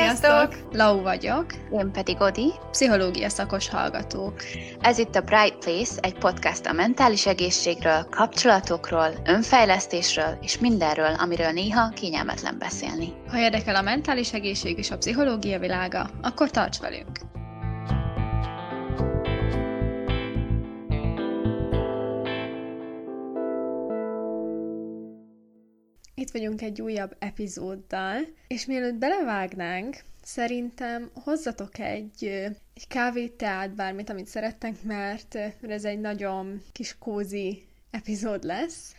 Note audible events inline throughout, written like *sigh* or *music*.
Sziasztok! Lau vagyok. Én pedig Odi. Pszichológia szakos hallgatók. Ez itt a Bright Place, egy podcast a mentális egészségről, kapcsolatokról, önfejlesztésről és mindenről, amiről néha kényelmetlen beszélni. Ha érdekel a mentális egészség és a pszichológia világa, akkor tarts velünk! Itt vagyunk egy újabb epizóddal, és mielőtt belevágnánk, szerintem hozzatok egy, egy kávét, teát, bármit, amit szerettek, mert, ez egy nagyon kis kózi epizód lesz.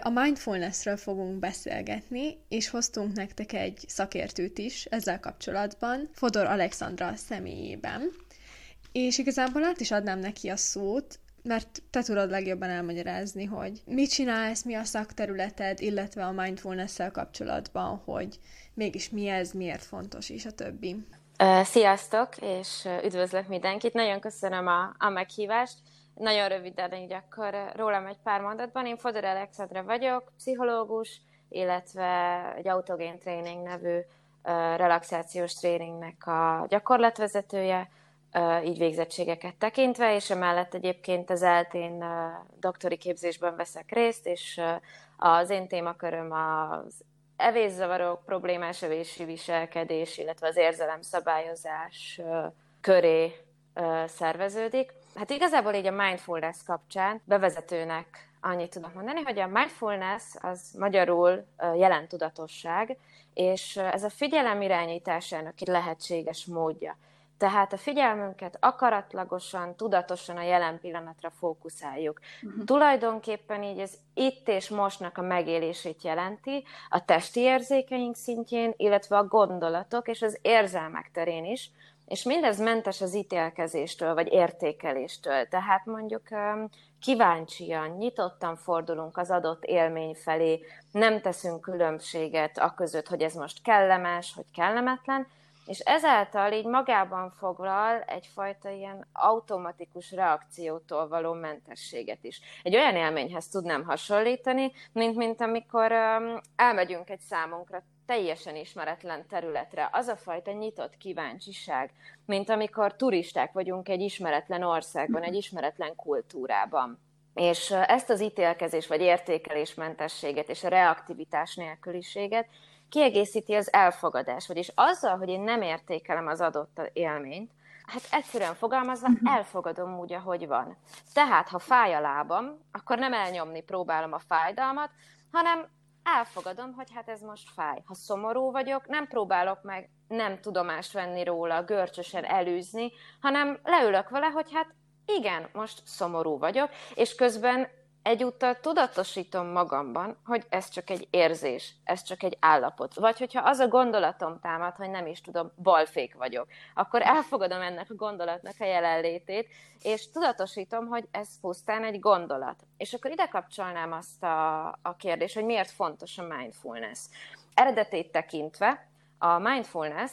A mindfulnessről fogunk beszélgetni, és hoztunk nektek egy szakértőt is ezzel kapcsolatban, Fodor Alexandra személyében. És igazából át is adnám neki a szót, mert te tudod legjobban elmagyarázni, hogy mit csinálsz, mi a szakterületed, illetve a mindfulness-szel kapcsolatban, hogy mégis mi ez, miért fontos, és a többi. Sziasztok, és üdvözlök mindenkit. Nagyon köszönöm a, a meghívást. Nagyon röviden így akkor rólam egy pár mondatban. Én Fodor Alexandra vagyok, pszichológus, illetve egy autogén tréning nevű relaxációs tréningnek a gyakorlatvezetője így végzettségeket tekintve, és emellett egyébként az eltén doktori képzésben veszek részt, és az én témaköröm az evészavarok, problémás evési viselkedés, illetve az érzelemszabályozás köré szerveződik. Hát igazából így a mindfulness kapcsán bevezetőnek annyit tudok mondani, hogy a mindfulness az magyarul jelent tudatosság, és ez a figyelem irányításának egy lehetséges módja. Tehát a figyelmünket akaratlagosan, tudatosan a jelen pillanatra fókuszáljuk. Uh-huh. Tulajdonképpen így ez itt és mostnak a megélését jelenti, a testi érzékeink szintjén, illetve a gondolatok és az érzelmek terén is, és mindez mentes az ítélkezéstől, vagy értékeléstől. Tehát mondjuk kíváncsian, nyitottan fordulunk az adott élmény felé, nem teszünk különbséget a között, hogy ez most kellemes, vagy kellemetlen, és ezáltal így magában foglal egyfajta ilyen automatikus reakciótól való mentességet is. Egy olyan élményhez tudnám hasonlítani, mint, mint amikor um, elmegyünk egy számunkra teljesen ismeretlen területre. Az a fajta nyitott kíváncsiság, mint amikor turisták vagyunk egy ismeretlen országban, egy ismeretlen kultúrában. És ezt az ítélkezés vagy értékelésmentességet és a reaktivitás nélküliséget kiegészíti az elfogadás, vagyis azzal, hogy én nem értékelem az adott élményt, hát egyszerűen fogalmazva mhm. elfogadom úgy, ahogy van. Tehát, ha fáj a lábam, akkor nem elnyomni próbálom a fájdalmat, hanem elfogadom, hogy hát ez most fáj. Ha szomorú vagyok, nem próbálok meg nem tudomást venni róla, görcsösen elűzni, hanem leülök vele, hogy hát igen, most szomorú vagyok, és közben egyúttal tudatosítom magamban, hogy ez csak egy érzés, ez csak egy állapot. Vagy hogyha az a gondolatom támad, hogy nem is tudom, balfék vagyok, akkor elfogadom ennek a gondolatnak a jelenlétét, és tudatosítom, hogy ez pusztán egy gondolat. És akkor ide kapcsolnám azt a, a kérdést, hogy miért fontos a mindfulness. Eredetét tekintve, a mindfulness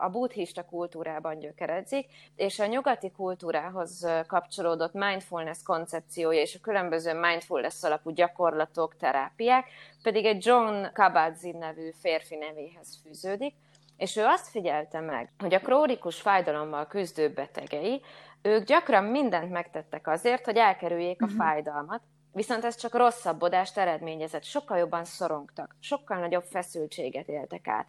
a buddhista kultúrában gyökeredzik, és a nyugati kultúrához kapcsolódott mindfulness koncepciója és a különböző mindfulness alapú gyakorlatok, terápiák pedig egy John Kabat-Zinn nevű férfi nevéhez fűződik, és ő azt figyelte meg, hogy a krónikus fájdalommal küzdő betegei, ők gyakran mindent megtettek azért, hogy elkerüljék a uh-huh. fájdalmat, Viszont ez csak rosszabbodást eredményezett, sokkal jobban szorongtak, sokkal nagyobb feszültséget éltek át.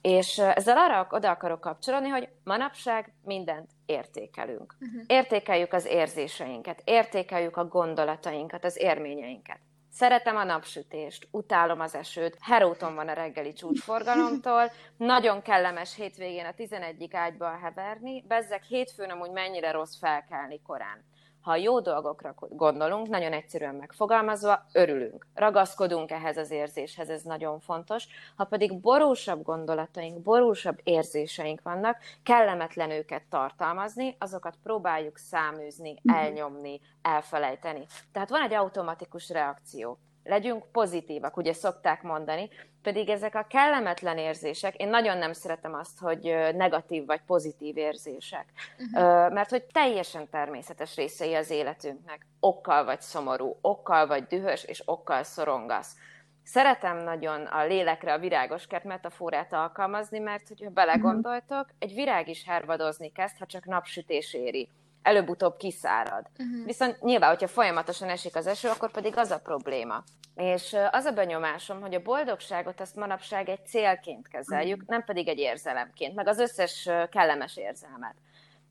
És ezzel arra oda akarok kapcsolódni, hogy manapság mindent értékelünk. Uh-huh. Értékeljük az érzéseinket, értékeljük a gondolatainkat, az érményeinket. Szeretem a napsütést, utálom az esőt, heróton van a reggeli csúcsforgalomtól, *laughs* nagyon kellemes hétvégén a 11 ágyban heverni, bezzek hétfőn amúgy mennyire rossz felkelni korán. Ha jó dolgokra gondolunk, nagyon egyszerűen megfogalmazva, örülünk. Ragaszkodunk ehhez az érzéshez, ez nagyon fontos. Ha pedig borúsabb gondolataink, borúsabb érzéseink vannak, kellemetlen őket tartalmazni, azokat próbáljuk száműzni, mhm. elnyomni, elfelejteni. Tehát van egy automatikus reakció legyünk pozitívak, ugye szokták mondani, pedig ezek a kellemetlen érzések, én nagyon nem szeretem azt, hogy negatív vagy pozitív érzések, uh-huh. mert hogy teljesen természetes részei az életünknek. Okkal vagy szomorú, okkal vagy dühös, és okkal szorongasz. Szeretem nagyon a lélekre a virágos kert metaforát alkalmazni, mert hogyha belegondoltok, egy virág is hervadozni kezd, ha csak napsütés éri előbb-utóbb kiszárad. Uh-huh. Viszont nyilván, hogyha folyamatosan esik az eső, akkor pedig az a probléma. És az a benyomásom, hogy a boldogságot azt manapság egy célként kezeljük, uh-huh. nem pedig egy érzelemként, meg az összes kellemes érzelmet.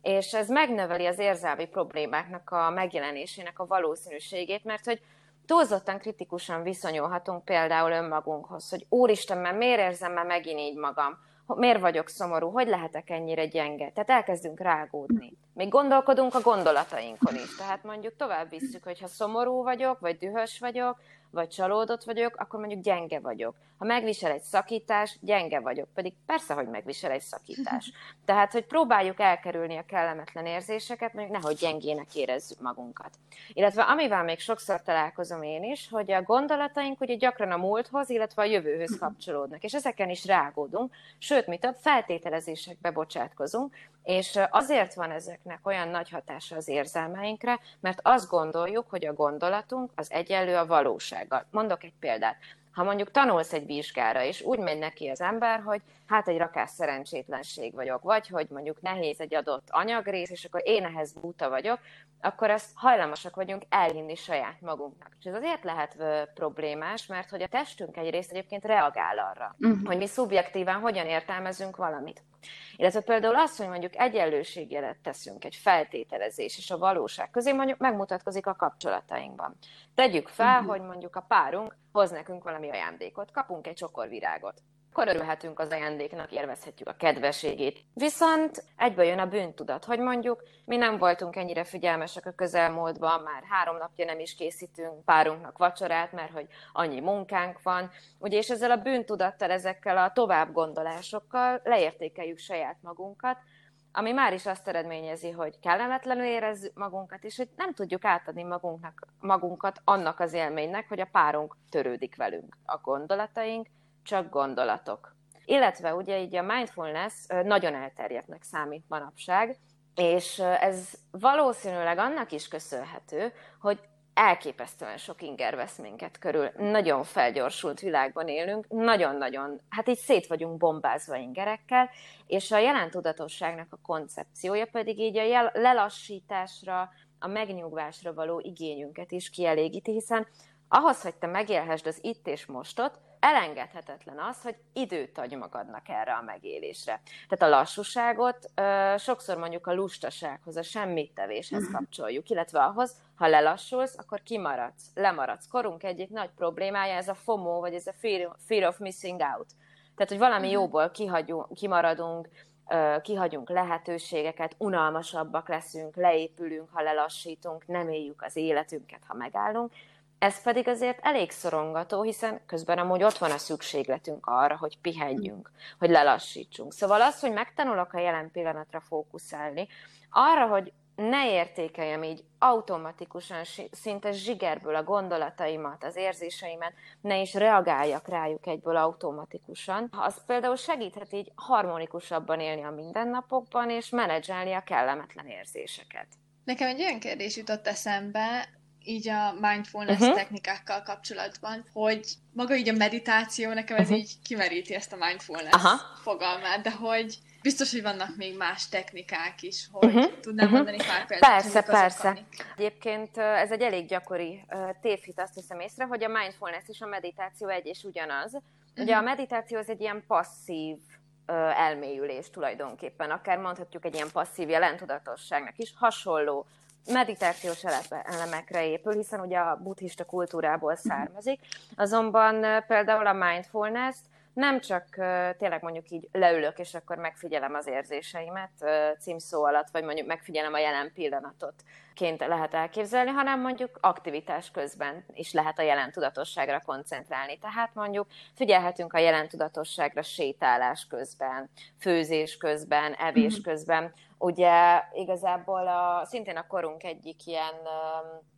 És ez megnöveli az érzelmi problémáknak a megjelenésének a valószínűségét, mert hogy túlzottan kritikusan viszonyulhatunk például önmagunkhoz, hogy úristen, mert miért érzem már megint így magam? miért vagyok szomorú, hogy lehetek ennyire gyenge. Tehát elkezdünk rágódni. Még gondolkodunk a gondolatainkon is. Tehát mondjuk tovább visszük, hogy ha szomorú vagyok, vagy dühös vagyok, vagy csalódott vagyok, akkor mondjuk gyenge vagyok. Ha megvisel egy szakítás, gyenge vagyok. Pedig persze, hogy megvisel egy szakítás. *laughs* Tehát, hogy próbáljuk elkerülni a kellemetlen érzéseket, mondjuk nehogy gyengének érezzük magunkat. Illetve amivel még sokszor találkozom én is, hogy a gondolataink ugye gyakran a múlthoz, illetve a jövőhöz kapcsolódnak, és ezeken is rágódunk, sőt, mi több feltételezésekbe bocsátkozunk, és azért van ezeknek olyan nagy hatása az érzelmeinkre, mert azt gondoljuk, hogy a gondolatunk az egyenlő a valósággal. Mondok egy példát. Ha mondjuk tanulsz egy vizsgára, és úgy megy neki az ember, hogy hát egy rakás szerencsétlenség vagyok, vagy hogy mondjuk nehéz egy adott anyagrész, és akkor én ehhez buta vagyok, akkor ezt hajlamosak vagyunk elhinni saját magunknak. És ez azért lehet problémás, mert hogy a testünk egy rész egyébként reagál arra, uh-huh. hogy mi szubjektíven hogyan értelmezünk valamit. Illetve például az, hogy mondjuk egyenlőségjelet teszünk, egy feltételezés és a valóság közé, mondjuk megmutatkozik a kapcsolatainkban. Tegyük fel, uh-huh. hogy mondjuk a párunk hoz nekünk valami ajándékot, kapunk egy csokorvirágot akkor örülhetünk az ajándéknak, élvezhetjük a kedveségét. Viszont egybe jön a bűntudat, hogy mondjuk mi nem voltunk ennyire figyelmesek a közelmúltban, már három napja nem is készítünk párunknak vacsorát, mert hogy annyi munkánk van. Ugye, és ezzel a bűntudattal, ezekkel a tovább gondolásokkal leértékeljük saját magunkat, ami már is azt eredményezi, hogy kellemetlenül érezzük magunkat, és hogy nem tudjuk átadni magunknak, magunkat annak az élménynek, hogy a párunk törődik velünk. A gondolataink csak gondolatok. Illetve ugye így a mindfulness nagyon elterjedtnek számít manapság, és ez valószínűleg annak is köszönhető, hogy elképesztően sok inger vesz minket körül. Nagyon felgyorsult világban élünk, nagyon-nagyon, hát így szét vagyunk bombázva ingerekkel, és a jelentudatosságnak a koncepciója pedig így a jel- lelassításra, a megnyugvásra való igényünket is kielégíti, hiszen ahhoz, hogy te megélhessd az itt és mostot, elengedhetetlen az, hogy időt adj magadnak erre a megélésre. Tehát a lassúságot sokszor mondjuk a lustasághoz, a semmittevéshez mhm. kapcsoljuk, illetve ahhoz, ha lelassulsz, akkor kimaradsz, lemaradsz. Korunk egyik nagy problémája ez a FOMO, vagy ez a fear, of missing out. Tehát, hogy valami uh-huh. jóból kihagyunk, kimaradunk, kihagyunk lehetőségeket, unalmasabbak leszünk, leépülünk, ha lelassítunk, nem éljük az életünket, ha megállunk, ez pedig azért elég szorongató, hiszen közben amúgy ott van a szükségletünk arra, hogy pihenjünk, hogy lelassítsunk. Szóval az, hogy megtanulok a jelen pillanatra fókuszálni, arra, hogy ne értékeljem így automatikusan, szinte zsigerből a gondolataimat, az érzéseimet, ne is reagáljak rájuk egyből automatikusan. Az például segíthet így harmonikusabban élni a mindennapokban, és menedzselni a kellemetlen érzéseket. Nekem egy olyan kérdés jutott eszembe, így a mindfulness uh-huh. technikákkal kapcsolatban, hogy maga így a meditáció, nekem ez uh-huh. így kimeríti ezt a mindfulness Aha. fogalmát, de hogy biztos, hogy vannak még más technikák is, hogy uh-huh. tudnám uh-huh. mondani pár példát. Persze, persze. Amik... Egyébként ez egy elég gyakori tévhit, azt hiszem észre, hogy a mindfulness és a meditáció egy és ugyanaz. Uh-huh. Ugye a meditáció az egy ilyen passzív elmélyülés tulajdonképpen, akár mondhatjuk egy ilyen passzív jelentudatosságnak is, hasonló meditációs elemekre épül, hiszen ugye a buddhista kultúrából származik, azonban például a mindfulness nem csak tényleg mondjuk így leülök, és akkor megfigyelem az érzéseimet címszó alatt, vagy mondjuk megfigyelem a jelen pillanatot ként lehet elképzelni, hanem mondjuk aktivitás közben is lehet a jelen tudatosságra koncentrálni. Tehát mondjuk figyelhetünk a jelen tudatosságra sétálás közben, főzés közben, evés mhm. közben, Ugye igazából a, szintén a korunk egyik ilyen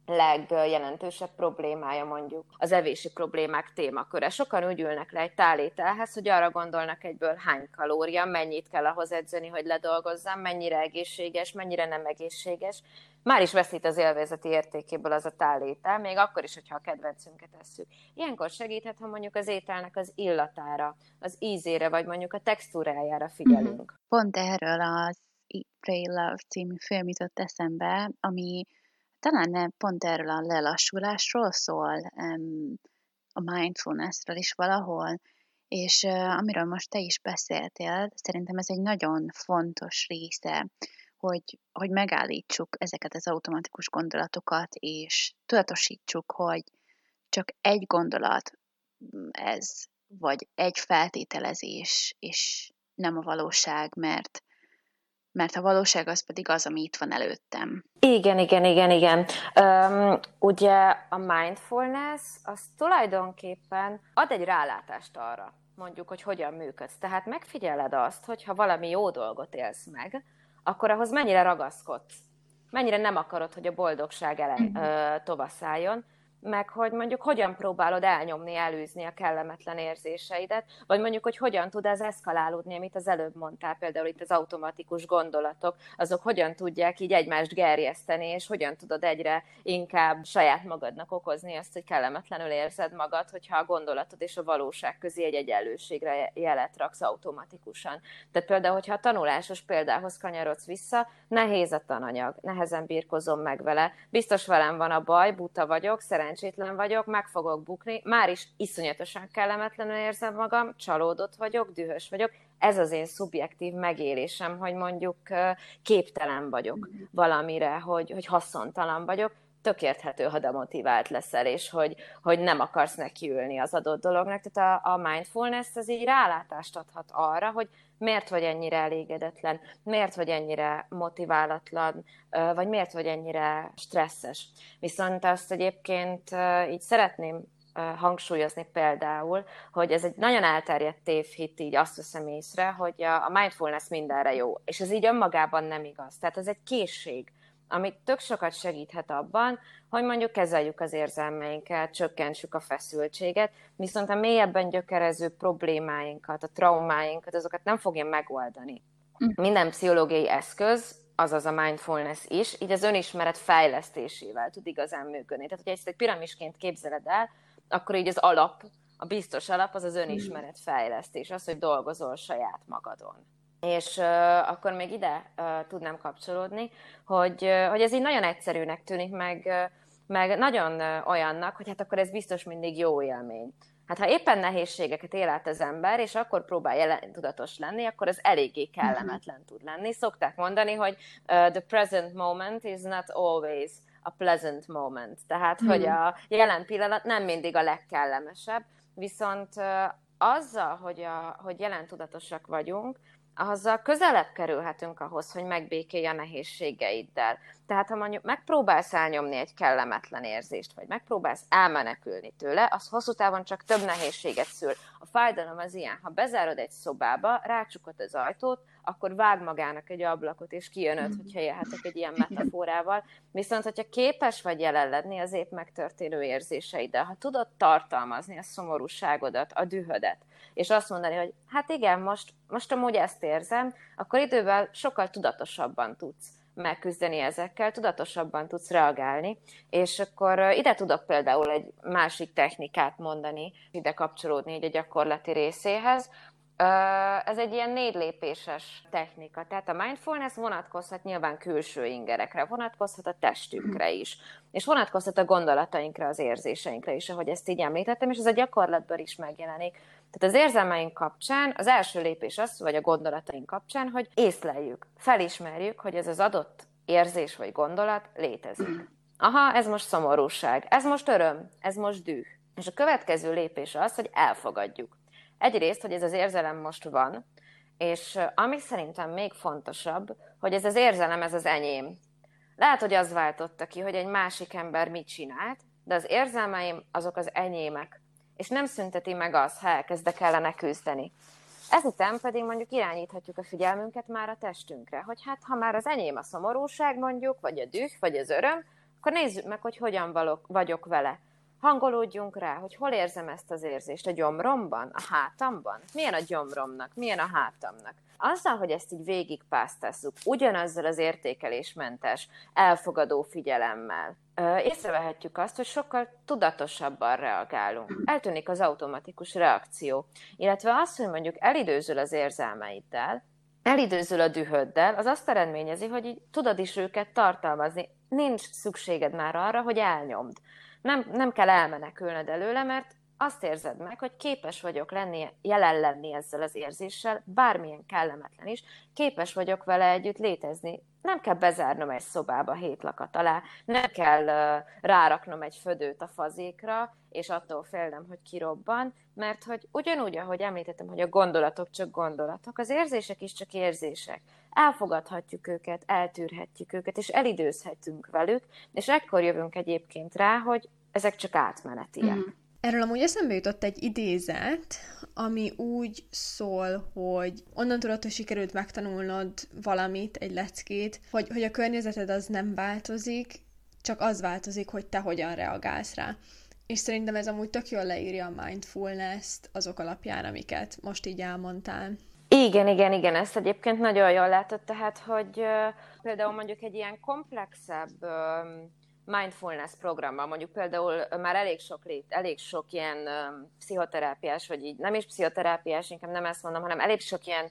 legjelentősebb problémája mondjuk az evési problémák témaköre. Sokan úgy ülnek le egy tálételhez, hogy arra gondolnak egyből hány kalória, mennyit kell ahhoz edzeni, hogy ledolgozzam, mennyire egészséges, mennyire nem egészséges, már is veszít az élvezeti értékéből az a tálétel, még akkor is, hogyha a kedvencünket tesszük. Ilyenkor segíthet, ha mondjuk az ételnek az illatára, az ízére, vagy mondjuk a textúrájára figyelünk. Mm-hmm. Pont erről az Eat, Pray, Love című film jutott eszembe, ami talán nem pont erről a lelassulásról szól, a mindfulnessről is valahol, és amiről most te is beszéltél, szerintem ez egy nagyon fontos része, hogy, hogy megállítsuk ezeket az automatikus gondolatokat, és tudatosítsuk, hogy csak egy gondolat ez, vagy egy feltételezés, és nem a valóság, mert mert a valóság az pedig az, ami itt van előttem. Igen, igen, igen, igen. Um, ugye a mindfulness az tulajdonképpen ad egy rálátást arra, mondjuk, hogy hogyan működsz. Tehát megfigyeled azt, hogy ha valami jó dolgot élsz meg, akkor ahhoz mennyire ragaszkodsz. Mennyire nem akarod, hogy a boldogság ele, uh, tovaszálljon, meg hogy mondjuk hogyan próbálod elnyomni, elűzni a kellemetlen érzéseidet, vagy mondjuk, hogy hogyan tud ez eszkalálódni, amit az előbb mondtál, például itt az automatikus gondolatok, azok hogyan tudják így egymást gerjeszteni, és hogyan tudod egyre inkább saját magadnak okozni azt, hogy kellemetlenül érzed magad, hogyha a gondolatod és a valóság közé egy egyenlőségre jelet raksz automatikusan. Tehát például, hogyha a tanulásos példához kanyarodsz vissza, nehéz a tananyag, nehezen birkozom meg vele, biztos velem van a baj, buta vagyok, szerencsés szerencsétlen vagyok, meg fogok bukni, már is iszonyatosan kellemetlenül érzem magam, csalódott vagyok, dühös vagyok, ez az én szubjektív megélésem, hogy mondjuk képtelen vagyok valamire, hogy, hogy haszontalan vagyok, tök érthető, ha demotivált leszel, és hogy, hogy nem akarsz nekiülni az adott dolognak. Tehát a, a mindfulness az így rálátást adhat arra, hogy miért vagy ennyire elégedetlen, miért vagy ennyire motiválatlan, vagy miért vagy ennyire stresszes. Viszont azt egyébként így szeretném hangsúlyozni például, hogy ez egy nagyon elterjedt tévhit, így azt veszem észre, hogy a mindfulness mindenre jó, és ez így önmagában nem igaz. Tehát ez egy készség, amit tök sokat segíthet abban, hogy mondjuk kezeljük az érzelmeinket, csökkentsük a feszültséget, viszont a mélyebben gyökerező problémáinkat, a traumáinkat, azokat nem fogja megoldani. Mm. Minden pszichológiai eszköz, azaz a mindfulness is, így az önismeret fejlesztésével tud igazán működni. Tehát, hogyha ezt egy piramisként képzeled el, akkor így az alap, a biztos alap az az önismeret fejlesztés, az, hogy dolgozol saját magadon. És uh, akkor még ide uh, tudnám kapcsolódni, hogy, uh, hogy ez így nagyon egyszerűnek tűnik, meg, uh, meg nagyon uh, olyannak, hogy hát akkor ez biztos mindig jó élmény. Hát ha éppen nehézségeket él át az ember, és akkor próbál jelen, tudatos lenni, akkor az eléggé kellemetlen tud lenni. Szokták mondani, hogy uh, the present moment is not always a pleasant moment. Tehát, mm. hogy a jelen pillanat nem mindig a legkellemesebb, viszont uh, azzal, hogy, a, hogy jelen tudatosak vagyunk, azzal közelebb kerülhetünk ahhoz, hogy megbékélj a nehézségeiddel. Tehát ha mondjuk megpróbálsz elnyomni egy kellemetlen érzést, vagy megpróbálsz elmenekülni tőle, az hosszú távon csak több nehézséget szül. A fájdalom az ilyen, ha bezárod egy szobába, rácsukod az ajtót, akkor vág magának egy ablakot, és kijönöd, hogyha élhetek egy ilyen metaforával. Viszont, hogyha képes vagy jelenledni az épp megtörténő érzéseiddel, ha tudod tartalmazni a szomorúságodat, a dühödet, és azt mondani, hogy hát igen, most, most amúgy ezt érzem, akkor idővel sokkal tudatosabban tudsz megküzdeni ezekkel, tudatosabban tudsz reagálni, és akkor ide tudok például egy másik technikát mondani, ide kapcsolódni így a gyakorlati részéhez, ez egy ilyen négy lépéses technika. Tehát a mindfulness vonatkozhat nyilván külső ingerekre, vonatkozhat a testünkre is, és vonatkozhat a gondolatainkra, az érzéseinkre is, ahogy ezt így említettem, és ez a gyakorlatban is megjelenik. Tehát az érzelmeink kapcsán az első lépés az, vagy a gondolataink kapcsán, hogy észleljük, felismerjük, hogy ez az adott érzés vagy gondolat létezik. Aha, ez most szomorúság, ez most öröm, ez most düh. És a következő lépés az, hogy elfogadjuk. Egyrészt, hogy ez az érzelem most van, és ami szerintem még fontosabb, hogy ez az érzelem, ez az enyém. Lehet, hogy az váltotta ki, hogy egy másik ember mit csinált, de az érzelmeim azok az enyémek és nem szünteti meg az, ha elkezdek ellene küzdeni. Ezután pedig mondjuk irányíthatjuk a figyelmünket már a testünkre, hogy hát ha már az enyém a szomorúság mondjuk, vagy a düh, vagy az öröm, akkor nézzük meg, hogy hogyan valok, vagyok vele. Hangolódjunk rá, hogy hol érzem ezt az érzést, a gyomromban, a hátamban, milyen a gyomromnak, milyen a hátamnak. Azzal, hogy ezt így végigpásztázzuk, ugyanazzal az értékelésmentes, elfogadó figyelemmel, észrevehetjük azt, hogy sokkal tudatosabban reagálunk. Eltűnik az automatikus reakció, illetve az, hogy mondjuk elidőzül az érzelmeiddel, elidőzül a dühöddel, az azt eredményezi, hogy így tudod is őket tartalmazni. Nincs szükséged már arra, hogy elnyomd. Nem, nem kell elmenekülnöd előle, mert azt érzed meg, hogy képes vagyok lenni, jelen lenni ezzel az érzéssel, bármilyen kellemetlen is, képes vagyok vele együtt létezni. Nem kell bezárnom egy szobába hét lakat alá, nem kell ráraknom egy födőt a fazékra, és attól félnem, hogy kirobban, mert hogy ugyanúgy, ahogy említettem, hogy a gondolatok csak gondolatok, az érzések is csak érzések. Elfogadhatjuk őket, eltűrhetjük őket, és elidőzhetünk velük, és ekkor jövünk egyébként rá, hogy ezek csak átmenetiek. Mm. Erről amúgy eszembe jutott egy idézet, ami úgy szól, hogy onnan tudod, hogy sikerült megtanulnod valamit, egy leckét, hogy, hogy a környezeted az nem változik, csak az változik, hogy te hogyan reagálsz rá. És szerintem ez amúgy tök jól leírja a mindfulness-t azok alapján, amiket most így elmondtál. Igen, igen, igen, ezt egyébként nagyon jól látod, tehát, hogy uh, például mondjuk egy ilyen komplexebb uh, mindfulness programban, mondjuk például már elég sok, lét, elég sok ilyen pszichoterápiás, vagy így nem is pszichoterápiás, inkább nem ezt mondom, hanem elég sok ilyen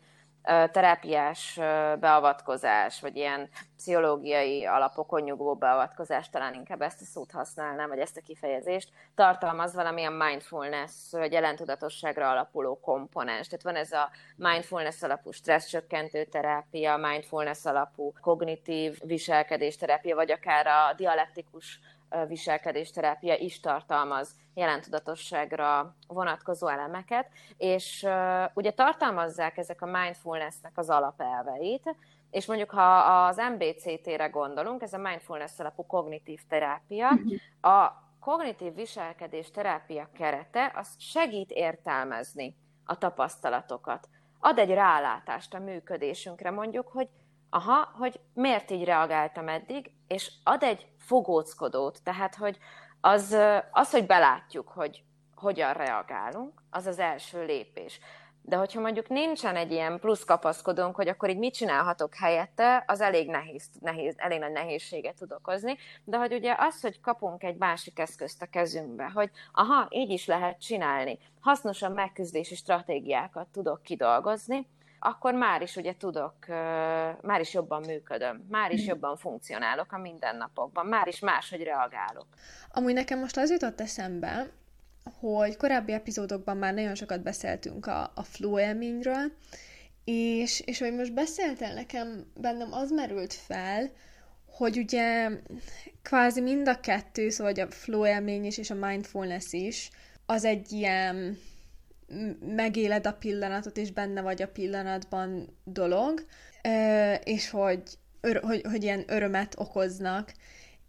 terápiás beavatkozás, vagy ilyen pszichológiai alapokon nyugvó beavatkozás, talán inkább ezt a szót használnám, vagy ezt a kifejezést, tartalmaz valamilyen mindfulness, vagy jelentudatosságra alapuló komponens. Tehát van ez a mindfulness alapú stresszcsökkentő terápia, mindfulness alapú kognitív viselkedésterápia, vagy akár a dialektikus viselkedésterápia is tartalmaz jelentudatosságra vonatkozó elemeket, és ugye tartalmazzák ezek a mindfulnessnek az alapelveit, és mondjuk ha az MBCT-re gondolunk, ez a mindfulness alapú kognitív terápia, mhm. a kognitív viselkedés terápia kerete az segít értelmezni a tapasztalatokat. Ad egy rálátást a működésünkre, mondjuk, hogy aha, hogy miért így reagáltam eddig, és ad egy fogóckodót, tehát hogy az, az, hogy belátjuk, hogy hogyan reagálunk, az az első lépés. De hogyha mondjuk nincsen egy ilyen plusz kapaszkodónk, hogy akkor így mit csinálhatok helyette, az elég nehéz, nehéz, elég nagy nehézséget tud okozni. De hogy ugye az, hogy kapunk egy másik eszközt a kezünkbe, hogy aha, így is lehet csinálni, hasznosan megküzdési stratégiákat tudok kidolgozni, akkor már is ugye tudok, már is jobban működöm, már is jobban funkcionálok a mindennapokban, már is máshogy reagálok. Amúgy nekem most az jutott eszembe, hogy korábbi epizódokban már nagyon sokat beszéltünk a, a flow élményről, és, és hogy most beszéltél nekem, bennem az merült fel, hogy ugye kvázi mind a kettő, szóval a flow élmény is és a mindfulness is, az egy ilyen megéled a pillanatot, és benne vagy a pillanatban dolog, és hogy, hogy, hogy ilyen örömet okoznak,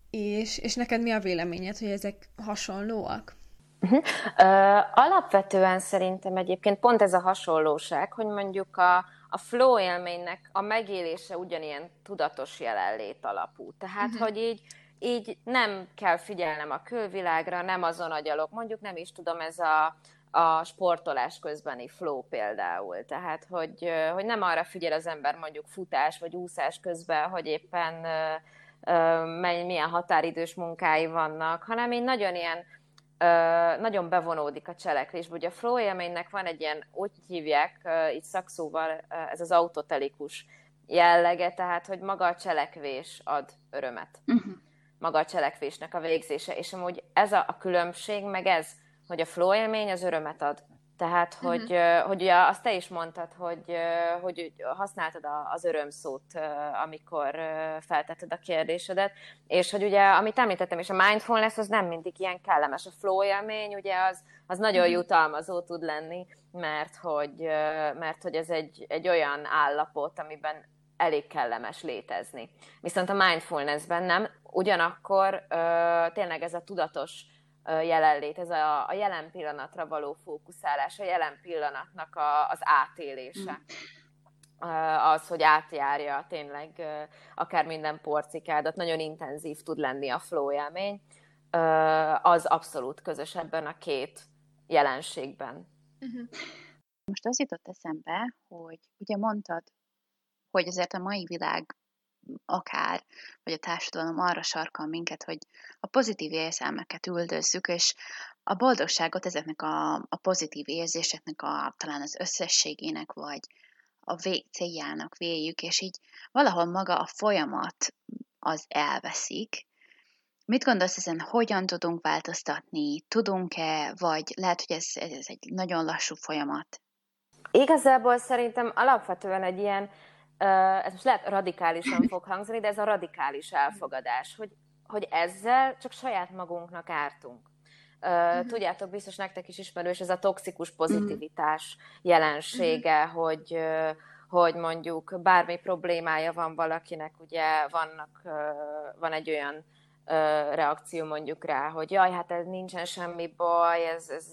és, és neked mi a véleményed, hogy ezek hasonlóak? Uh, alapvetően szerintem egyébként pont ez a hasonlóság, hogy mondjuk a, a flow élménynek a megélése ugyanilyen tudatos jelenlét alapú. Tehát, uh-huh. hogy így, így nem kell figyelnem a külvilágra, nem azon agyalok, mondjuk nem is tudom, ez a, a sportolás közbeni flow például. Tehát, hogy, hogy nem arra figyel az ember mondjuk futás vagy úszás közben, hogy éppen milyen határidős munkái vannak, hanem én nagyon ilyen nagyon bevonódik a cselekvésbe. Ugye a flow élménynek van egy ilyen, úgy hívják itt szakszóval, ez az autotelikus jellege, tehát hogy maga a cselekvés ad örömet. Uh-huh. Maga a cselekvésnek a végzése. És amúgy ez a, a különbség, meg ez, hogy a flow élmény az örömet ad. Tehát, hogy, uh-huh. hogy ugye azt te is mondtad, hogy, hogy használtad az öröm szót, amikor feltetted a kérdésedet, és hogy ugye, amit említettem, és a mindfulness az nem mindig ilyen kellemes. A flow élmény ugye az, az nagyon uh-huh. jutalmazó tud lenni, mert hogy, mert hogy ez egy, egy olyan állapot, amiben elég kellemes létezni. Viszont a mindfulnessben nem, ugyanakkor tényleg ez a tudatos jelenlét, ez a, a jelen pillanatra való fókuszálás, a jelen pillanatnak a, az átélése. Mm. Az, hogy átjárja tényleg akár minden porcikádat, nagyon intenzív tud lenni a flow élmény. az abszolút közös ebben a két jelenségben. Most az jutott eszembe, hogy ugye mondtad, hogy azért a mai világ akár, vagy a társadalom arra sarkal minket, hogy a pozitív érzelmeket üldözzük, és a boldogságot ezeknek a, a pozitív érzéseknek a, talán az összességének, vagy a vég céljának véljük, és így valahol maga a folyamat az elveszik. Mit gondolsz ezen, hogyan tudunk változtatni? Tudunk-e, vagy lehet, hogy ez, ez egy nagyon lassú folyamat? Igazából szerintem alapvetően egy ilyen ez most lehet radikálisan fog hangzani, de ez a radikális elfogadás, hogy, hogy ezzel csak saját magunknak ártunk. Uh, tudjátok, biztos nektek is ismerős ez a toxikus pozitivitás jelensége, hogy hogy mondjuk bármi problémája van valakinek, ugye vannak, van egy olyan reakció mondjuk rá, hogy jaj, hát ez nincsen semmi baj, ez, ez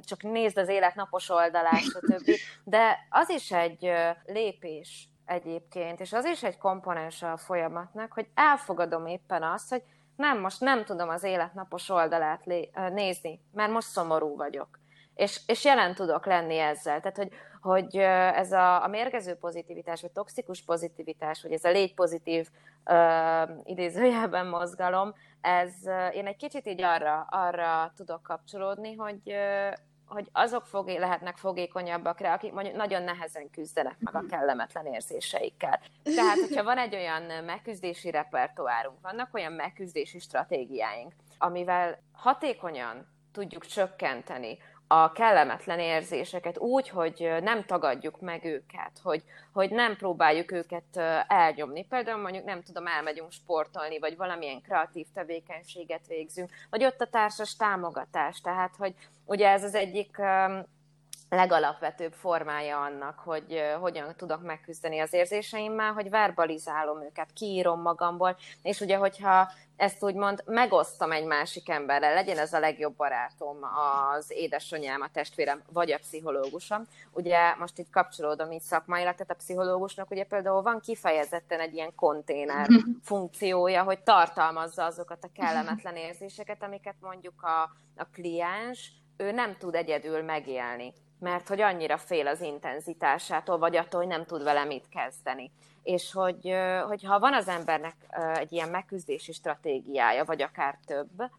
csak nézd az élet napos oldalát, stb. *laughs* De az is egy lépés egyébként, és az is egy komponens a folyamatnak, hogy elfogadom éppen azt, hogy nem, most nem tudom az életnapos oldalát nézni, mert most szomorú vagyok. És, és jelen tudok lenni ezzel. Tehát, hogy, hogy ez a, a mérgező pozitivitás, vagy toxikus pozitivitás, vagy ez a légy pozitív uh, idézőjelben mozgalom, ez én egy kicsit így arra, arra tudok kapcsolódni, hogy, hogy azok fogé, lehetnek fogékonyabbak rá, akik mondjuk nagyon nehezen küzdenek meg a mhm. kellemetlen érzéseikkel. Tehát, hogyha van egy olyan megküzdési repertoárunk, vannak olyan megküzdési stratégiáink, amivel hatékonyan tudjuk csökkenteni a kellemetlen érzéseket úgy, hogy nem tagadjuk meg őket, hogy, hogy nem próbáljuk őket elnyomni. Például mondjuk nem tudom, elmegyünk sportolni, vagy valamilyen kreatív tevékenységet végzünk, vagy ott a társas támogatás. Tehát, hogy ugye ez az egyik legalapvetőbb formája annak, hogy hogyan tudok megküzdeni az érzéseimmel, hogy verbalizálom őket, kiírom magamból, és ugye, hogyha ezt úgymond megosztom egy másik emberrel, legyen ez a legjobb barátom, az édesanyám, a testvérem, vagy a pszichológusom. Ugye most itt kapcsolódom így szakmailag, tehát a pszichológusnak. Ugye például van kifejezetten egy ilyen konténer *laughs* funkciója, hogy tartalmazza azokat a kellemetlen érzéseket, amiket mondjuk a, a kliens, ő nem tud egyedül megélni mert hogy annyira fél az intenzitásától, vagy attól, hogy nem tud vele mit kezdeni. És hogy, hogy ha van az embernek egy ilyen megküzdési stratégiája, vagy akár több,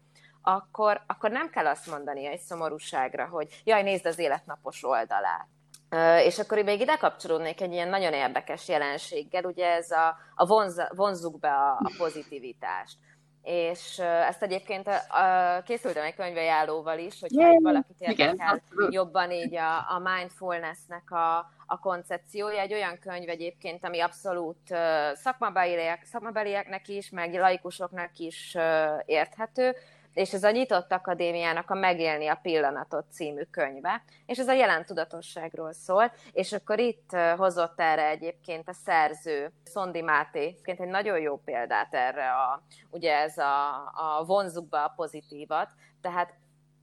akkor, akkor nem kell azt mondani egy szomorúságra, hogy jaj, nézd az életnapos oldalát. És akkor még ide kapcsolódnék egy ilyen nagyon érdekes jelenséggel, ugye ez a, a vonz, vonzuk be a, a pozitivitást és ezt egyébként a, a, készültem egy könyvajánlóval is, hogyha yeah, valakit érdekel jobban így a, a mindfulnessnek a, a koncepciója. Egy olyan könyv egyébként, ami abszolút szakmabeliek, szakmabelieknek is, meg laikusoknak is érthető, és ez a Nyitott Akadémiának a Megélni a Pillanatot című könyve, és ez a jelen tudatosságról szól, és akkor itt hozott erre egyébként a szerző, Szondi Máté, egyébként egy nagyon jó példát erre, a, ugye ez a, a vonzuk a pozitívat, tehát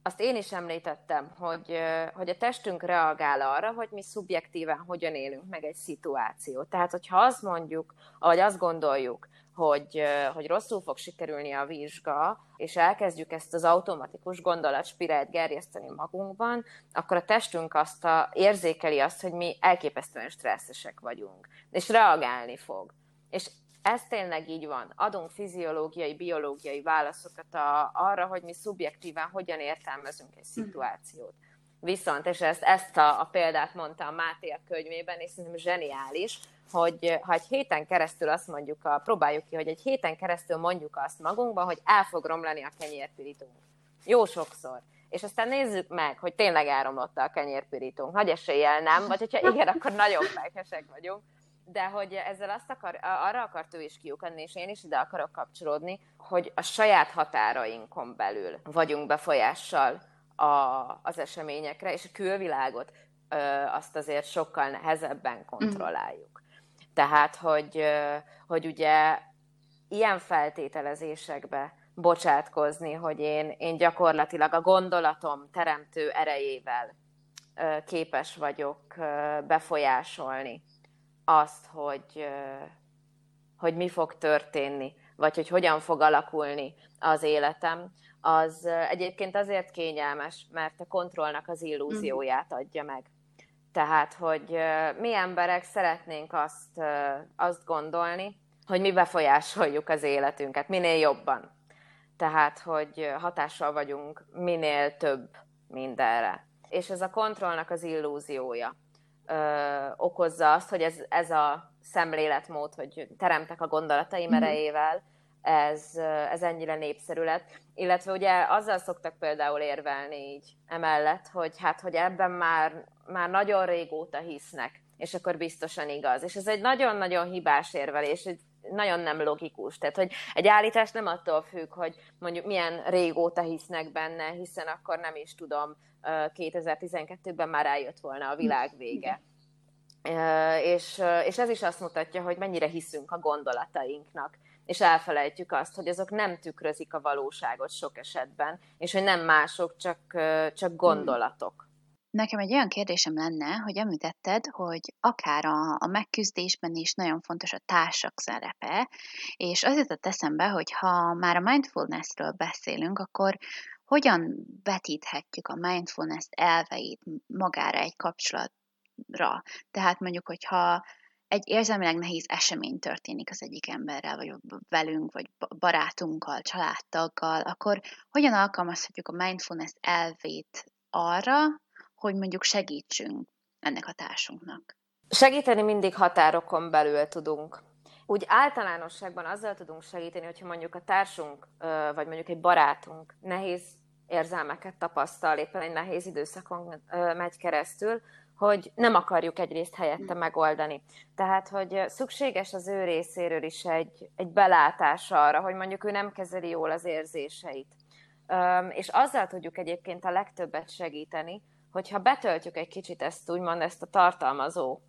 azt én is említettem, hogy, hogy a testünk reagál arra, hogy mi szubjektíven hogyan élünk meg egy szituációt. Tehát, hogyha azt mondjuk, vagy azt gondoljuk, hogy, hogy rosszul fog sikerülni a vizsga, és elkezdjük ezt az automatikus gondolatspirált gerjeszteni magunkban, akkor a testünk azt a, érzékeli azt, hogy mi elképesztően stresszesek vagyunk, és reagálni fog. És ez tényleg így van. Adunk fiziológiai, biológiai válaszokat a, arra, hogy mi szubjektíven hogyan értelmezünk egy szituációt. Viszont, és ezt, ezt a, a példát mondta a Máté a könyvében, és szerintem zseniális, hogy ha egy héten keresztül azt mondjuk, a, próbáljuk ki, hogy egy héten keresztül mondjuk azt magunkban, hogy el fog romlani a kenyérpirítunk. Jó sokszor. És aztán nézzük meg, hogy tényleg elromlott a kenyérpirítunk. Nagy eséllyel nem, vagy hogyha igen, akkor nagyon felkesek vagyunk. De hogy ezzel azt akar, arra akart ő is kiukadni, és én is ide akarok kapcsolódni, hogy a saját határainkon belül vagyunk befolyással a, az eseményekre, és a külvilágot ö, azt azért sokkal nehezebben kontrolláljuk. Tehát, hogy, hogy ugye ilyen feltételezésekbe bocsátkozni, hogy én, én gyakorlatilag a gondolatom teremtő erejével képes vagyok befolyásolni azt, hogy, hogy mi fog történni vagy hogy hogyan fog alakulni az életem, az egyébként azért kényelmes, mert a kontrollnak az illúzióját adja meg. Tehát, hogy mi emberek szeretnénk azt, azt gondolni, hogy mi befolyásoljuk az életünket minél jobban. Tehát, hogy hatással vagyunk minél több mindenre. És ez a kontrollnak az illúziója ö, okozza azt, hogy ez, ez a szemléletmód, hogy teremtek a gondolataim mm-hmm. erejével, ez, ez ennyire népszerű lett. Illetve ugye azzal szoktak például érvelni így emellett, hogy hát, hogy ebben már, már nagyon régóta hisznek, és akkor biztosan igaz. És ez egy nagyon-nagyon hibás érvelés, egy nagyon nem logikus. Tehát, hogy egy állítás nem attól függ, hogy mondjuk milyen régóta hisznek benne, hiszen akkor nem is tudom, 2012-ben már eljött volna a világ vége. És, és ez is azt mutatja, hogy mennyire hiszünk a gondolatainknak és elfelejtjük azt, hogy azok nem tükrözik a valóságot sok esetben, és hogy nem mások, csak, csak gondolatok. Nekem egy olyan kérdésem lenne, hogy említetted, hogy akár a, a megküzdésben is nagyon fontos a társak szerepe, és az jutott eszembe, hogy ha már a mindfulnessről beszélünk, akkor hogyan vetíthetjük a mindfulness elveit magára egy kapcsolatra? Tehát mondjuk, hogyha egy érzelmileg nehéz esemény történik az egyik emberrel, vagy velünk, vagy barátunkkal, családtaggal, akkor hogyan alkalmazhatjuk a mindfulness elvét arra, hogy mondjuk segítsünk ennek a társunknak? Segíteni mindig határokon belül tudunk. Úgy általánosságban azzal tudunk segíteni, hogyha mondjuk a társunk, vagy mondjuk egy barátunk nehéz érzelmeket tapasztal, éppen egy nehéz időszakon megy keresztül, hogy nem akarjuk egyrészt helyette megoldani. Tehát, hogy szükséges az ő részéről is egy, egy belátás arra, hogy mondjuk ő nem kezeli jól az érzéseit. És azzal tudjuk egyébként a legtöbbet segíteni, hogyha betöltjük egy kicsit ezt úgymond ezt a tartalmazó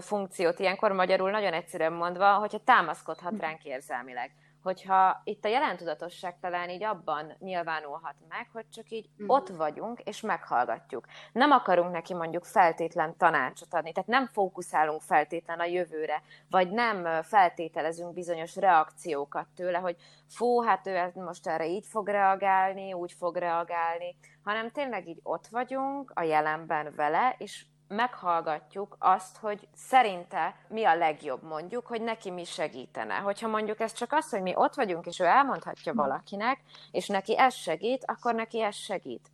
funkciót, ilyenkor magyarul nagyon egyszerűen mondva, hogyha támaszkodhat ránk érzelmileg hogyha itt a jelentudatosság talán így abban nyilvánulhat meg, hogy csak így uh-huh. ott vagyunk, és meghallgatjuk. Nem akarunk neki mondjuk feltétlen tanácsot adni, tehát nem fókuszálunk feltétlen a jövőre, vagy nem feltételezünk bizonyos reakciókat tőle, hogy fú, hát ő most erre így fog reagálni, úgy fog reagálni, hanem tényleg így ott vagyunk a jelenben vele, és meghallgatjuk azt, hogy szerinte mi a legjobb mondjuk, hogy neki mi segítene. Hogyha mondjuk ez csak az, hogy mi ott vagyunk, és ő elmondhatja valakinek, és neki ez segít, akkor neki ez segít.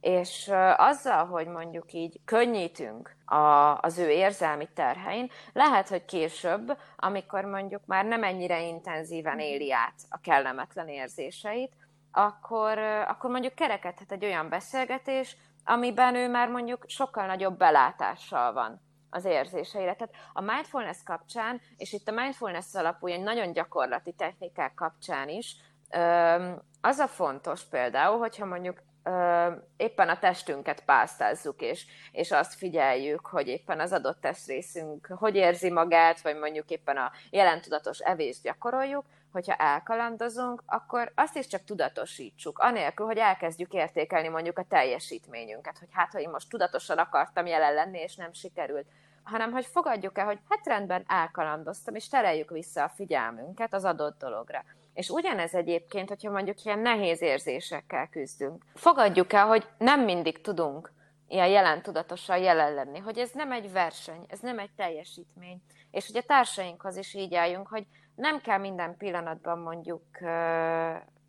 És azzal, hogy mondjuk így könnyítünk a, az ő érzelmi terhein, lehet, hogy később, amikor mondjuk már nem ennyire intenzíven éli át a kellemetlen érzéseit, akkor, akkor mondjuk kerekedhet egy olyan beszélgetés, amiben ő már mondjuk sokkal nagyobb belátással van az érzéseire. Tehát a mindfulness kapcsán, és itt a mindfulness alapú egy nagyon gyakorlati technikák kapcsán is, az a fontos például, hogyha mondjuk éppen a testünket pásztázzuk, és, és azt figyeljük, hogy éppen az adott testrészünk hogy érzi magát, vagy mondjuk éppen a jelentudatos evést gyakoroljuk, hogyha elkalandozunk, akkor azt is csak tudatosítsuk, anélkül, hogy elkezdjük értékelni mondjuk a teljesítményünket, hogy hát, ha én most tudatosan akartam jelen lenni, és nem sikerült, hanem hogy fogadjuk el, hogy hát rendben elkalandoztam, és tereljük vissza a figyelmünket az adott dologra. És ugyanez egyébként, hogyha mondjuk ilyen nehéz érzésekkel küzdünk. Fogadjuk el, hogy nem mindig tudunk ilyen jelen tudatosan jelen lenni, hogy ez nem egy verseny, ez nem egy teljesítmény. És hogy a társainkhoz is így álljunk, hogy nem kell minden pillanatban mondjuk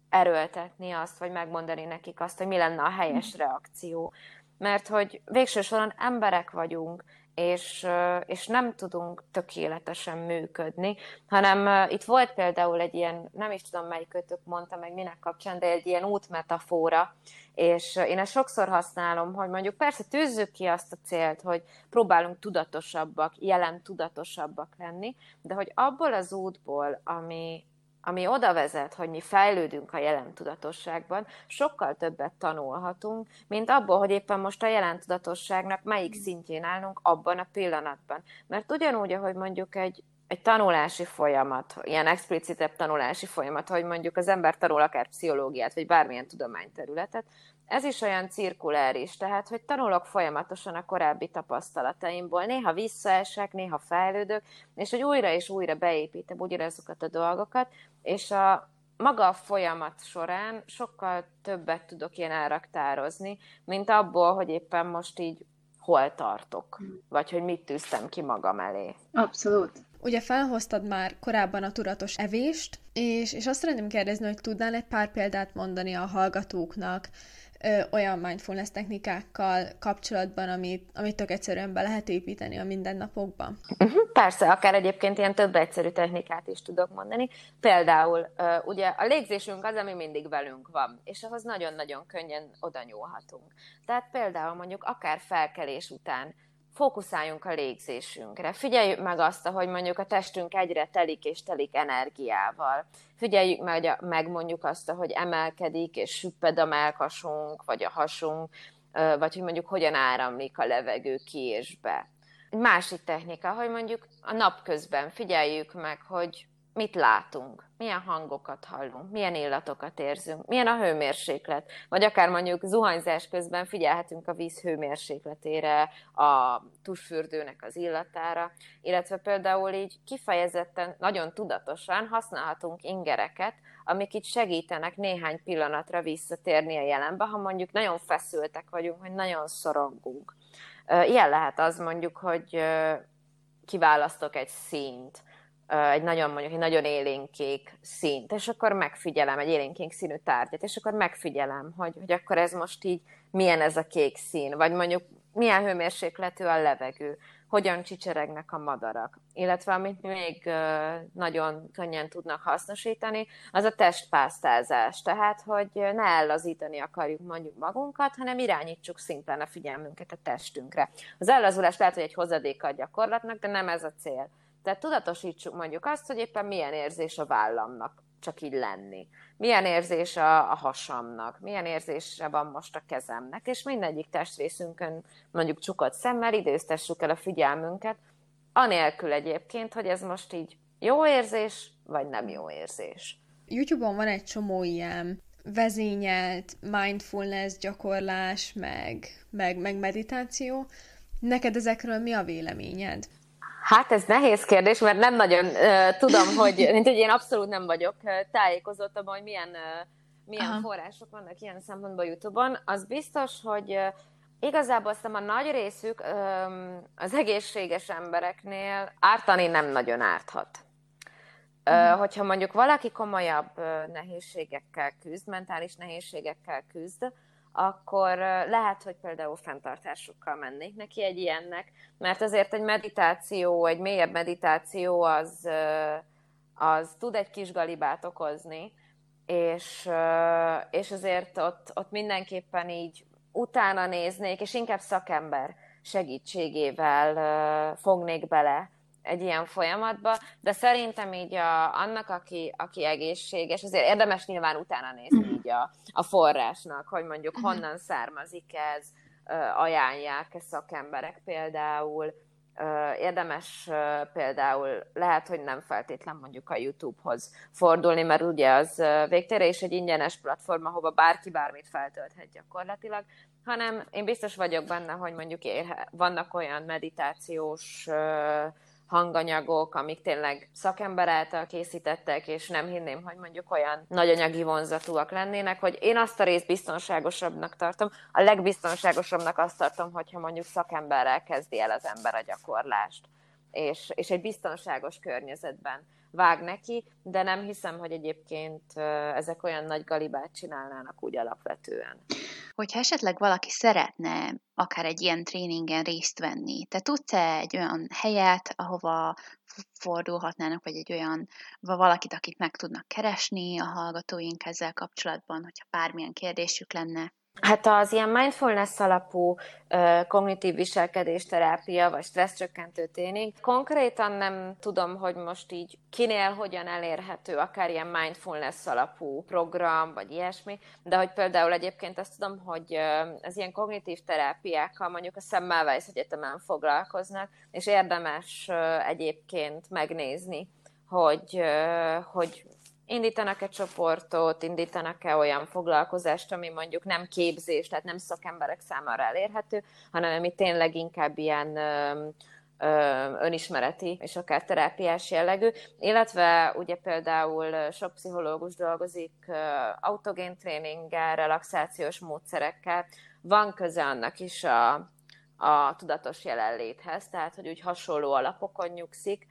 erőltetni azt, vagy megmondani nekik azt, hogy mi lenne a helyes reakció. Mert hogy végső soron emberek vagyunk, és, és nem tudunk tökéletesen működni, hanem itt volt például egy ilyen, nem is tudom melyik kötök mondta meg minek kapcsán, de egy ilyen útmetafora, és én ezt sokszor használom, hogy mondjuk persze tűzzük ki azt a célt, hogy próbálunk tudatosabbak, jelen tudatosabbak lenni, de hogy abból az útból, ami, ami oda vezet, hogy mi fejlődünk a jelen tudatosságban, sokkal többet tanulhatunk, mint abból, hogy éppen most a jelen tudatosságnak melyik szintjén állunk abban a pillanatban. Mert ugyanúgy, ahogy mondjuk egy egy tanulási folyamat, ilyen explicitebb tanulási folyamat, hogy mondjuk az ember tanul akár pszichológiát, vagy bármilyen tudományterületet, ez is olyan cirkuláris, tehát, hogy tanulok folyamatosan a korábbi tapasztalataimból, néha visszaesek, néha fejlődök, és hogy újra és újra beépítem ugyanazokat a dolgokat, és a, maga a folyamat során sokkal többet tudok ilyen elraktározni, mint abból, hogy éppen most így hol tartok, vagy hogy mit tűztem ki magam elé. Abszolút. Ugye felhoztad már korábban a tudatos evést, és, és azt szeretném kérdezni, hogy tudnál egy pár példát mondani a hallgatóknak, ö, olyan mindfulness technikákkal kapcsolatban, amit, amit tök egyszerűen be lehet építeni a mindennapokba? Uh-huh, persze, akár egyébként ilyen több egyszerű technikát is tudok mondani. Például uh, ugye a légzésünk az, ami mindig velünk van, és ahhoz nagyon-nagyon könnyen oda nyúlhatunk. Tehát például mondjuk akár felkelés után fókuszáljunk a légzésünkre. Figyeljük meg azt, hogy mondjuk a testünk egyre telik és telik energiával. Figyeljük meg, meg mondjuk azt, hogy emelkedik és süpped a melkasunk, vagy a hasunk, vagy hogy mondjuk hogyan áramlik a levegő ki és be. Másik technika, hogy mondjuk a napközben figyeljük meg, hogy mit látunk, milyen hangokat hallunk, milyen illatokat érzünk, milyen a hőmérséklet, vagy akár mondjuk zuhanyzás közben figyelhetünk a víz hőmérsékletére, a tusfürdőnek az illatára, illetve például így kifejezetten, nagyon tudatosan használhatunk ingereket, amik itt segítenek néhány pillanatra visszatérni a jelenbe, ha mondjuk nagyon feszültek vagyunk, hogy nagyon szorongunk. Ilyen lehet az mondjuk, hogy kiválasztok egy színt, egy nagyon mondjuk egy nagyon élénkék színt, és akkor megfigyelem egy élénkék színű tárgyat, és akkor megfigyelem, hogy, hogy akkor ez most így milyen ez a kék szín, vagy mondjuk milyen hőmérsékletű a levegő, hogyan csicseregnek a madarak. Illetve amit még nagyon könnyen tudnak hasznosítani, az a testpásztázás. Tehát, hogy ne ellazítani akarjuk mondjuk magunkat, hanem irányítsuk szimplán a figyelmünket a testünkre. Az ellazulás lehet, hogy egy hozadéka a gyakorlatnak, de nem ez a cél tehát tudatosítsuk mondjuk azt, hogy éppen milyen érzés a vállamnak csak így lenni. Milyen érzés a, a hasamnak, milyen érzése van most a kezemnek, és mindegyik testrészünkön mondjuk csukott szemmel időztessük el a figyelmünket, anélkül egyébként, hogy ez most így jó érzés, vagy nem jó érzés. YouTube-on van egy csomó ilyen vezényelt mindfulness gyakorlás, meg, meg, meg meditáció. Neked ezekről mi a véleményed? Hát ez nehéz kérdés, mert nem nagyon uh, tudom, hogy, *laughs* mint hogy én abszolút nem vagyok uh, tájékozott abban, hogy milyen, uh, milyen Aha. források vannak ilyen szempontból YouTube-on. Az biztos, hogy uh, igazából aztán a nagy részük um, az egészséges embereknél ártani nem nagyon árthat. Uh, hogyha mondjuk valaki komolyabb nehézségekkel küzd, mentális nehézségekkel küzd, akkor lehet, hogy például fenntartásokkal mennék neki egy ilyennek, mert azért egy meditáció, egy mélyebb meditáció az, az tud egy kis galibát okozni, és, és azért ott, ott mindenképpen így utána néznék, és inkább szakember segítségével fognék bele egy ilyen folyamatba, de szerintem így a, annak, aki, aki egészséges, azért érdemes nyilván utána nézni mhm. így a, a forrásnak, hogy mondjuk mhm. honnan származik ez, ajánlják-e szakemberek például, érdemes például, lehet, hogy nem feltétlen mondjuk a YouTube-hoz fordulni, mert ugye az végtére is egy ingyenes platform, ahova bárki bármit feltölthet gyakorlatilag, hanem én biztos vagyok benne, hogy mondjuk vannak olyan meditációs hanganyagok, amik tényleg szakember által készítettek, és nem hinném, hogy mondjuk olyan nagy anyagi vonzatúak lennének, hogy én azt a részt biztonságosabbnak tartom. A legbiztonságosabbnak azt tartom, hogyha mondjuk szakemberrel kezdi el az ember a gyakorlást, és, és egy biztonságos környezetben vág neki, de nem hiszem, hogy egyébként ezek olyan nagy galibát csinálnának úgy alapvetően. Hogyha esetleg valaki szeretne akár egy ilyen tréningen részt venni, te tudsz-e egy olyan helyet, ahova fordulhatnának, vagy egy olyan, vagy valakit, akit meg tudnak keresni a hallgatóink ezzel kapcsolatban, hogyha bármilyen kérdésük lenne? Hát az ilyen mindfulness alapú kognitív viselkedésterápia, vagy stresszcsökkentő tréning, konkrétan nem tudom, hogy most így kinél hogyan elérhető akár ilyen mindfulness alapú program, vagy ilyesmi, de hogy például egyébként azt tudom, hogy az ilyen kognitív terápiákkal mondjuk a Semmelweis Egyetemen foglalkoznak, és érdemes egyébként megnézni, hogy, hogy indítanak-e csoportot, indítanak-e olyan foglalkozást, ami mondjuk nem képzés, tehát nem szakemberek számára elérhető, hanem ami tényleg inkább ilyen önismereti és akár terápiás jellegű, illetve ugye például sok pszichológus dolgozik autogén tréninggel, relaxációs módszerekkel, van köze annak is a, a tudatos jelenléthez, tehát hogy úgy hasonló alapokon nyugszik,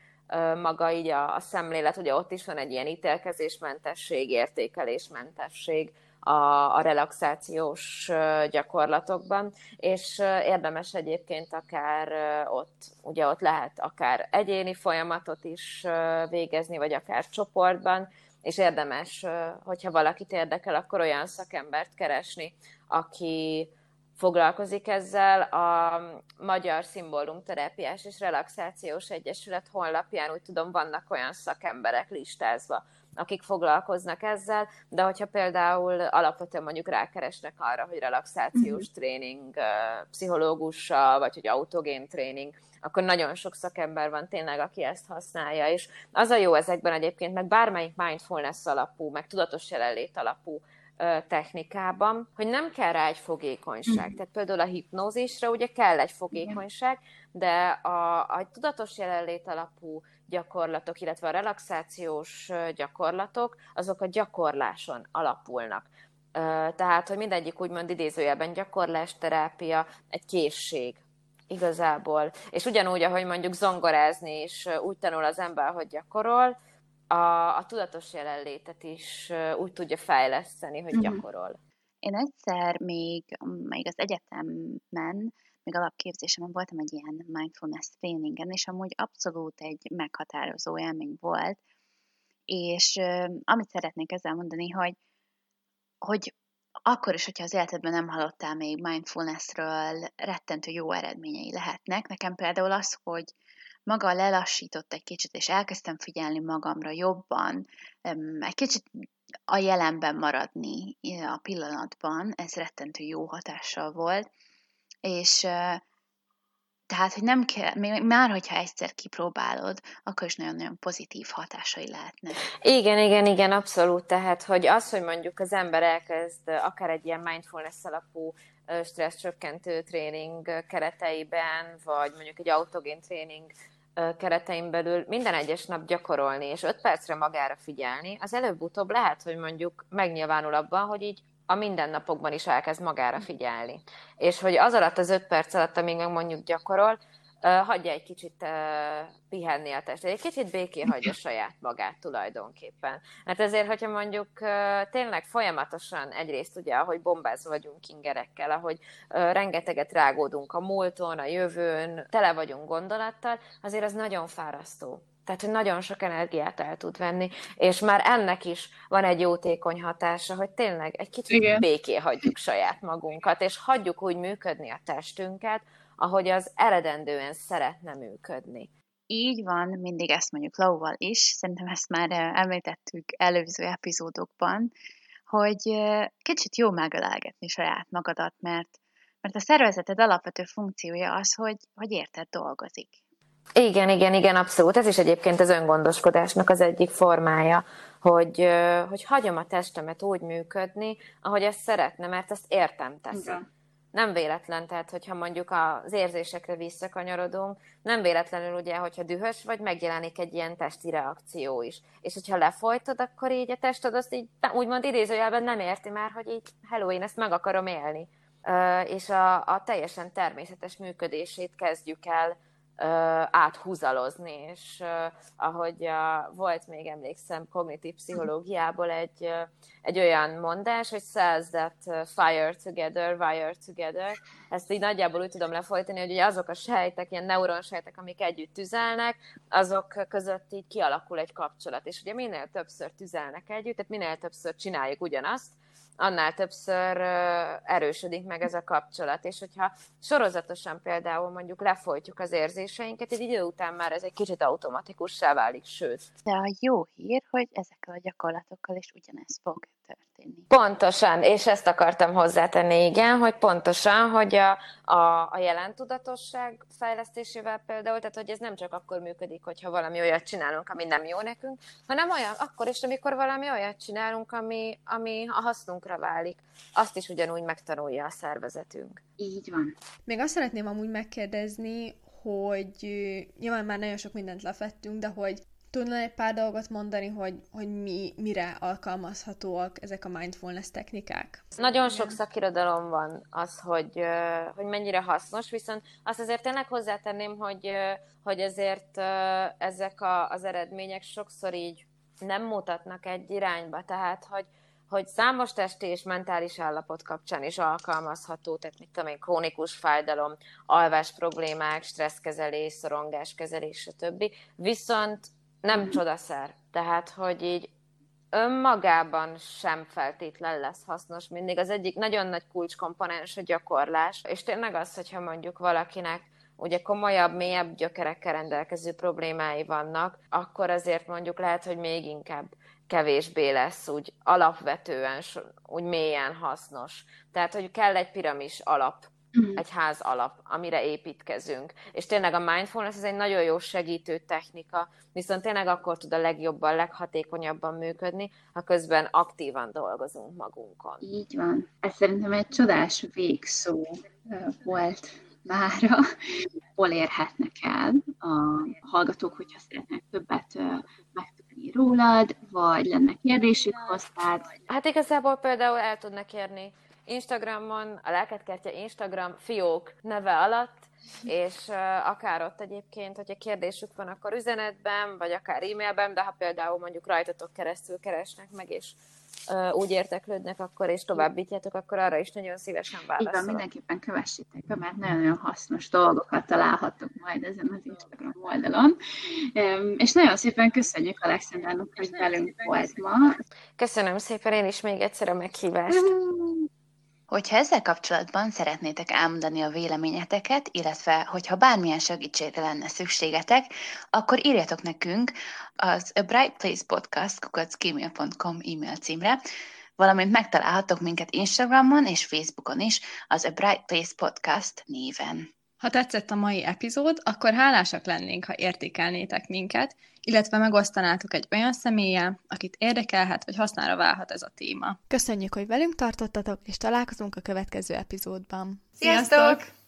maga így a, a szemlélet, ugye ott is van egy ilyen ítélkezésmentesség, értékelésmentesség a, a relaxációs gyakorlatokban, és érdemes egyébként akár ott, ugye ott lehet akár egyéni folyamatot is végezni, vagy akár csoportban, és érdemes, hogyha valakit érdekel, akkor olyan szakembert keresni, aki, foglalkozik ezzel. A Magyar Szimbólumterápiás és Relaxációs Egyesület honlapján úgy tudom, vannak olyan szakemberek listázva, akik foglalkoznak ezzel, de hogyha például alapvetően mondjuk rákeresnek arra, hogy relaxációs uh-huh. tréning pszichológussal, vagy hogy autogén tréning, akkor nagyon sok szakember van tényleg, aki ezt használja, és az a jó ezekben egyébként, meg bármelyik mindfulness alapú, meg tudatos jelenlét alapú technikában, hogy nem kell rá egy fogékonyság. Mm. Tehát például a hipnózisra ugye kell egy fogékonyság, de a, a tudatos jelenlét alapú gyakorlatok, illetve a relaxációs gyakorlatok, azok a gyakorláson alapulnak. Tehát, hogy mindegyik úgymond idézőjelben gyakorlásterápia, egy készség igazából. És ugyanúgy, ahogy mondjuk zongorázni is úgy tanul az ember, hogy gyakorol, a, a tudatos jelenlétet is úgy tudja fejleszteni, hogy uh-huh. gyakorol. Én egyszer még, még az egyetemen, még alapképzésemen voltam egy ilyen mindfulness tréningen, és amúgy abszolút egy meghatározó élmény volt, és amit szeretnék ezzel mondani, hogy, hogy akkor is, hogyha az életedben nem hallottál még mindfulnessről, rettentő jó eredményei lehetnek. Nekem például az, hogy maga lelassított egy kicsit, és elkezdtem figyelni magamra jobban, egy kicsit a jelenben maradni a pillanatban, ez rettentő jó hatással volt, és tehát, hogy nem kell, még már hogyha egyszer kipróbálod, akkor is nagyon-nagyon pozitív hatásai lehetnek. Igen, igen, igen, abszolút. Tehát, hogy az, hogy mondjuk az ember elkezd akár egy ilyen mindfulness alapú stressz csökkentő tréning kereteiben, vagy mondjuk egy autogén tréning keretein belül minden egyes nap gyakorolni, és öt percre magára figyelni, az előbb-utóbb lehet, hogy mondjuk megnyilvánul abban, hogy így a mindennapokban is elkezd magára figyelni. És hogy az alatt az öt perc alatt, amíg mondjuk gyakorol, hagyja egy kicsit pihenni a testet, egy kicsit békén hagyja *laughs* saját magát tulajdonképpen. Mert ezért, hogyha mondjuk tényleg folyamatosan egyrészt ugye, ahogy bombázva vagyunk ingerekkel, ahogy rengeteget rágódunk a múlton, a jövőn, tele vagyunk gondolattal, azért az nagyon fárasztó. Tehát, hogy nagyon sok energiát el tud venni, és már ennek is van egy jótékony hatása, hogy tényleg egy kicsit Igen. béké hagyjuk saját magunkat, és hagyjuk úgy működni a testünket, ahogy az eredendően szeretne működni. Így van, mindig ezt mondjuk Lauval is, szerintem ezt már említettük előző epizódokban, hogy kicsit jó megölelgetni saját magadat, mert, mert a szervezeted alapvető funkciója az, hogy, hogy érted dolgozik. Igen, igen, igen, abszolút. Ez is egyébként az öngondoskodásnak az egyik formája, hogy, hogy hagyom a testemet úgy működni, ahogy ezt szeretne, mert ezt értem teszem. Igen nem véletlen, tehát hogyha mondjuk az érzésekre visszakanyarodunk, nem véletlenül ugye, hogyha dühös vagy, megjelenik egy ilyen testi reakció is. És hogyha lefolytod, akkor így a tested azt így úgymond idézőjelben nem érti már, hogy így hello, én ezt meg akarom élni. És a, a teljesen természetes működését kezdjük el áthúzalozni, és ahogy a, volt még emlékszem kognitív pszichológiából egy, egy olyan mondás, hogy cells that fire together, wire together. Ezt így nagyjából úgy tudom lefolytani, hogy ugye azok a sejtek, ilyen neuronsejtek, amik együtt tüzelnek, azok között így kialakul egy kapcsolat. És ugye minél többször tüzelnek együtt, tehát minél többször csináljuk ugyanazt, annál többször erősödik meg ez a kapcsolat. És hogyha sorozatosan például mondjuk lefolytjuk az érzéseinket, egy idő után már ez egy kicsit automatikussá válik, sőt. De a jó hír, hogy ezekkel a gyakorlatokkal is ugyanez fog történni. Pontosan, és ezt akartam hozzátenni, igen, hogy pontosan, hogy a, a, a jelentudatosság fejlesztésével például, tehát hogy ez nem csak akkor működik, hogyha valami olyat csinálunk, ami nem jó nekünk, hanem olyan, akkor is, amikor valami olyat csinálunk, ami, ami a hasznunkra válik. Azt is ugyanúgy megtanulja a szervezetünk. Így van. Még azt szeretném amúgy megkérdezni, hogy nyilván már nagyon sok mindent lefettünk, de hogy tudna egy pár dolgot mondani, hogy, hogy mi, mire alkalmazhatóak ezek a mindfulness technikák? Nagyon sok szakirodalom van az, hogy, hogy mennyire hasznos, viszont azt azért tényleg hozzátenném, hogy, hogy ezért ezek a, az eredmények sokszor így nem mutatnak egy irányba, tehát hogy, hogy számos testi és mentális állapot kapcsán is alkalmazható, tehát mit tudom én, krónikus fájdalom, alvás problémák, stresszkezelés, szorongáskezelés, stb. Viszont nem csodaszer. Tehát, hogy így önmagában sem feltétlen lesz hasznos mindig. Az egyik nagyon nagy kulcskomponens a gyakorlás, és tényleg az, hogyha mondjuk valakinek ugye komolyabb, mélyebb gyökerekkel rendelkező problémái vannak, akkor azért mondjuk lehet, hogy még inkább kevésbé lesz úgy alapvetően, úgy mélyen hasznos. Tehát, hogy kell egy piramis alap mm. egy ház alap, amire építkezünk. És tényleg a mindfulness ez egy nagyon jó segítő technika, viszont tényleg akkor tud a legjobban, leghatékonyabban működni, ha közben aktívan dolgozunk magunkon. Így van. Ez szerintem egy csodás végszó volt mára, hol érhetnek el a hallgatók, hogyha szeretnek többet megtudni rólad, vagy lenne kérdésük hozzád? Hát igazából például el tudnak érni Instagramon, a Lelketkertje Instagram fiók neve alatt, és uh, akár ott egyébként, hogyha kérdésük van, akkor üzenetben, vagy akár e-mailben, de ha például mondjuk rajtatok keresztül keresnek meg, és úgy érteklődnek, akkor és továbbítjátok, akkor arra is nagyon szívesen válaszolok. Igen, mindenképpen kövessétek mert nagyon-nagyon hasznos dolgokat találhatok majd ezen az Instagram oldalon. És nagyon szépen köszönjük Alexandernak, hogy velünk volt ma. Köszönöm szépen én is még egyszer a meghívást. Hogyha ezzel kapcsolatban szeretnétek elmondani a véleményeteket, illetve hogyha bármilyen segítségre lenne szükségetek, akkor írjatok nekünk az A Bright Place Podcast kukacgmail.com e-mail címre, valamint megtalálhatok minket Instagramon és Facebookon is az A Bright Place Podcast néven. Ha tetszett a mai epizód, akkor hálásak lennénk, ha értékelnétek minket, illetve megosztanátok egy olyan személlyel, akit érdekelhet, vagy hasznára válhat ez a téma. Köszönjük, hogy velünk tartottatok, és találkozunk a következő epizódban. Sziasztok! Sziasztok!